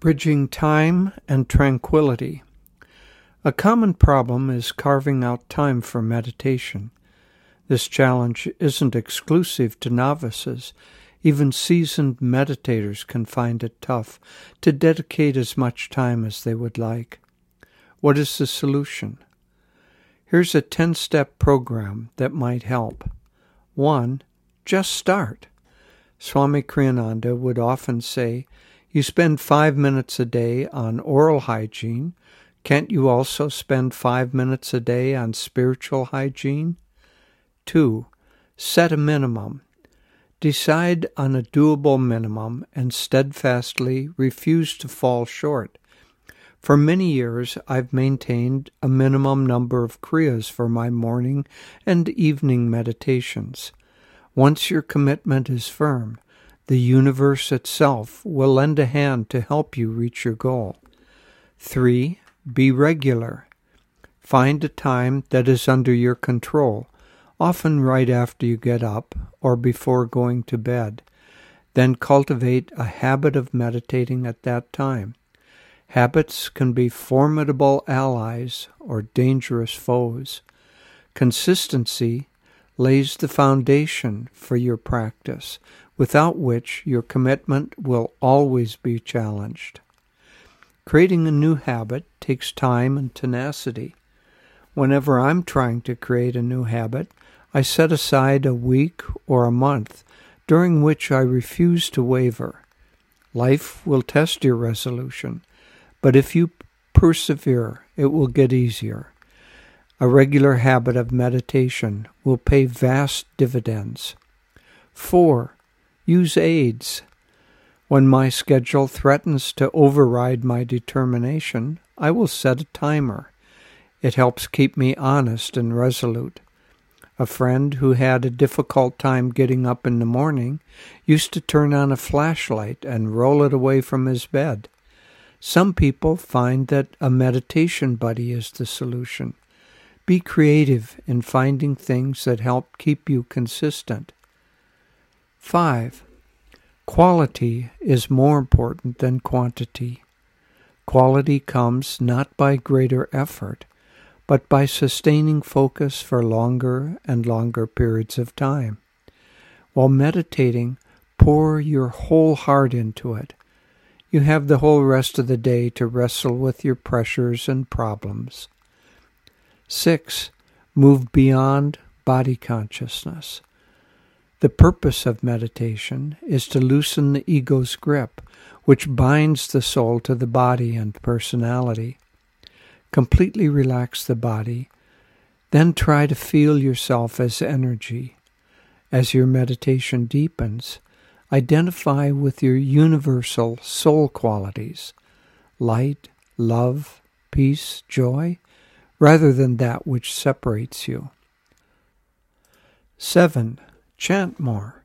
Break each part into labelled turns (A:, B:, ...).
A: Bridging time and tranquility. A common problem is carving out time for meditation. This challenge isn't exclusive to novices. Even seasoned meditators can find it tough to dedicate as much time as they would like. What is the solution? Here's a 10 step program that might help. 1. Just start. Swami Kriyananda would often say, You spend five minutes a day on oral hygiene. Can't you also spend five minutes a day on spiritual hygiene? 2. Set a minimum. Decide on a doable minimum and steadfastly refuse to fall short. For many years, I've maintained a minimum number of kriyas for my morning and evening meditations. Once your commitment is firm, the universe itself will lend a hand to help you reach your goal. 3. Be regular. Find a time that is under your control, often right after you get up or before going to bed. Then cultivate a habit of meditating at that time. Habits can be formidable allies or dangerous foes. Consistency lays the foundation for your practice, without which your commitment will always be challenged. Creating a new habit takes time and tenacity. Whenever I'm trying to create a new habit, I set aside a week or a month during which I refuse to waver. Life will test your resolution, but if you persevere, it will get easier. A regular habit of meditation will pay vast dividends. 4. Use aids. When my schedule threatens to override my determination, I will set a timer. It helps keep me honest and resolute. A friend who had a difficult time getting up in the morning used to turn on a flashlight and roll it away from his bed. Some people find that a meditation buddy is the solution. Be creative in finding things that help keep you consistent. 5. Quality is more important than quantity. Quality comes not by greater effort, but by sustaining focus for longer and longer periods of time. While meditating, pour your whole heart into it. You have the whole rest of the day to wrestle with your pressures and problems. 6. Move beyond body consciousness. The purpose of meditation is to loosen the ego's grip, which binds the soul to the body and personality. Completely relax the body, then try to feel yourself as energy. As your meditation deepens, identify with your universal soul qualities light, love, peace, joy, rather than that which separates you. 7. Chant more.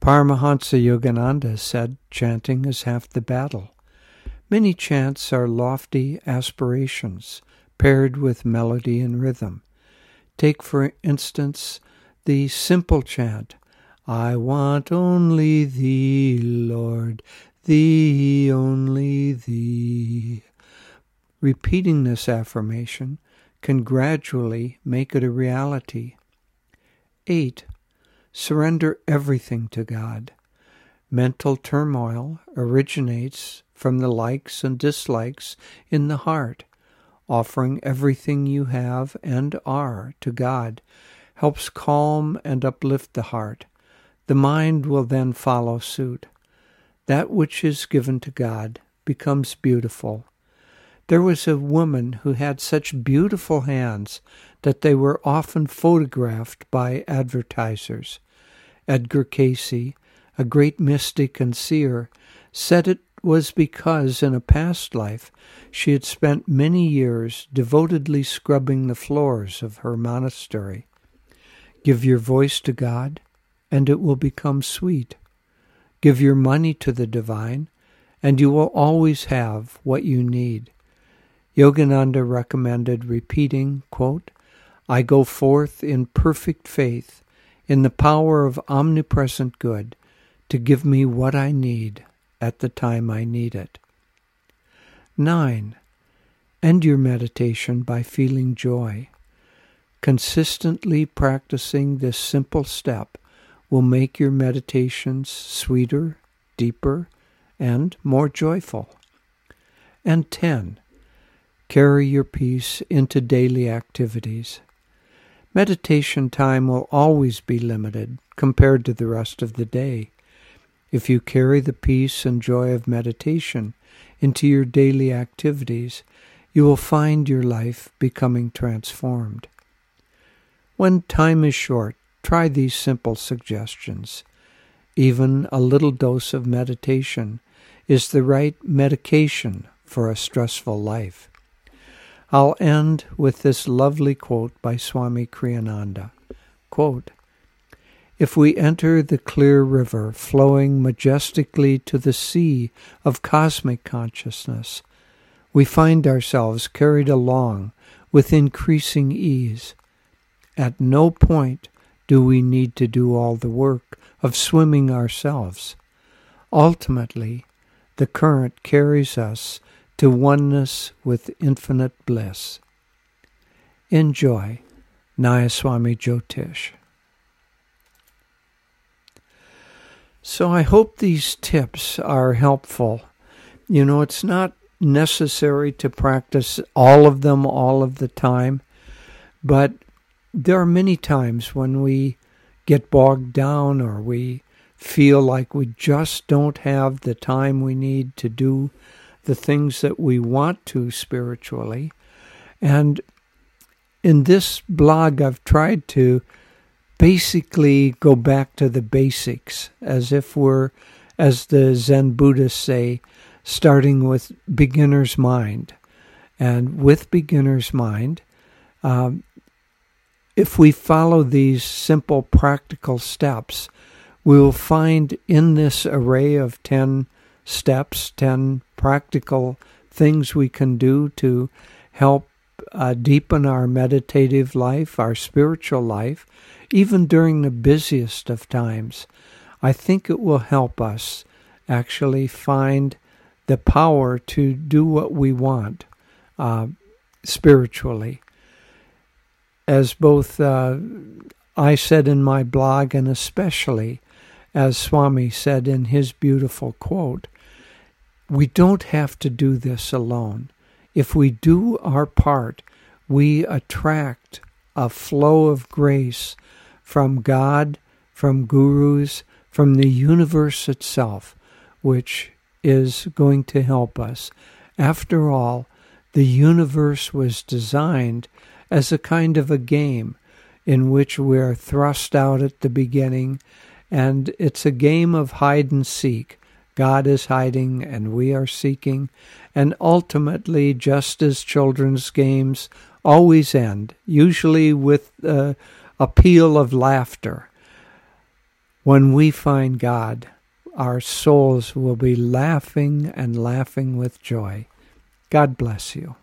A: Paramahansa Yogananda said chanting is half the battle. Many chants are lofty aspirations paired with melody and rhythm. Take, for instance, the simple chant, I want only Thee, Lord, Thee, only Thee. Repeating this affirmation can gradually make it a reality. 8. Surrender everything to God. Mental turmoil originates from the likes and dislikes in the heart. Offering everything you have and are to God helps calm and uplift the heart. The mind will then follow suit. That which is given to God becomes beautiful there was a woman who had such beautiful hands that they were often photographed by advertisers. Edgar Cayce, a great mystic and seer, said it was because in a past life she had spent many years devotedly scrubbing the floors of her monastery. Give your voice to God, and it will become sweet. Give your money to the divine, and you will always have what you need. Yogananda recommended repeating, quote, I go forth in perfect faith, in the power of omnipresent good, to give me what I need at the time I need it. 9. End your meditation by feeling joy. Consistently practicing this simple step will make your meditations sweeter, deeper, and more joyful. And 10. Carry your peace into daily activities. Meditation time will always be limited compared to the rest of the day. If you carry the peace and joy of meditation into your daily activities, you will find your life becoming transformed. When time is short, try these simple suggestions. Even a little dose of meditation is the right medication for a stressful life. I'll end with this lovely quote by Swami Kriyananda. Quote, if we enter the clear river flowing majestically to the sea of cosmic consciousness, we find ourselves carried along with increasing ease. At no point do we need to do all the work of swimming ourselves. Ultimately, the current carries us to oneness with infinite bliss. Enjoy Nayaswami Jyotish. So I hope these tips are helpful. You know, it's not necessary to practice all of them all of the time, but there are many times when we get bogged down or we feel like we just don't have the time we need to do the things that we want to spiritually. And in this blog, I've tried to basically go back to the basics as if we're, as the Zen Buddhists say, starting with beginner's mind. And with beginner's mind, um, if we follow these simple practical steps, we will find in this array of 10 steps, 10 practical things we can do to help uh, deepen our meditative life, our spiritual life, even during the busiest of times, I think it will help us actually find the power to do what we want uh, spiritually. As both uh, I said in my blog, and especially as Swami said in his beautiful quote, we don't have to do this alone. If we do our part, we attract a flow of grace from God, from gurus, from the universe itself, which is going to help us. After all, the universe was designed as a kind of a game in which we're thrust out at the beginning, and it's a game of hide and seek. God is hiding and we are seeking, and ultimately, just as children's games always end, usually with uh, a peal of laughter. When we find God, our souls will be laughing and laughing with joy. God bless you.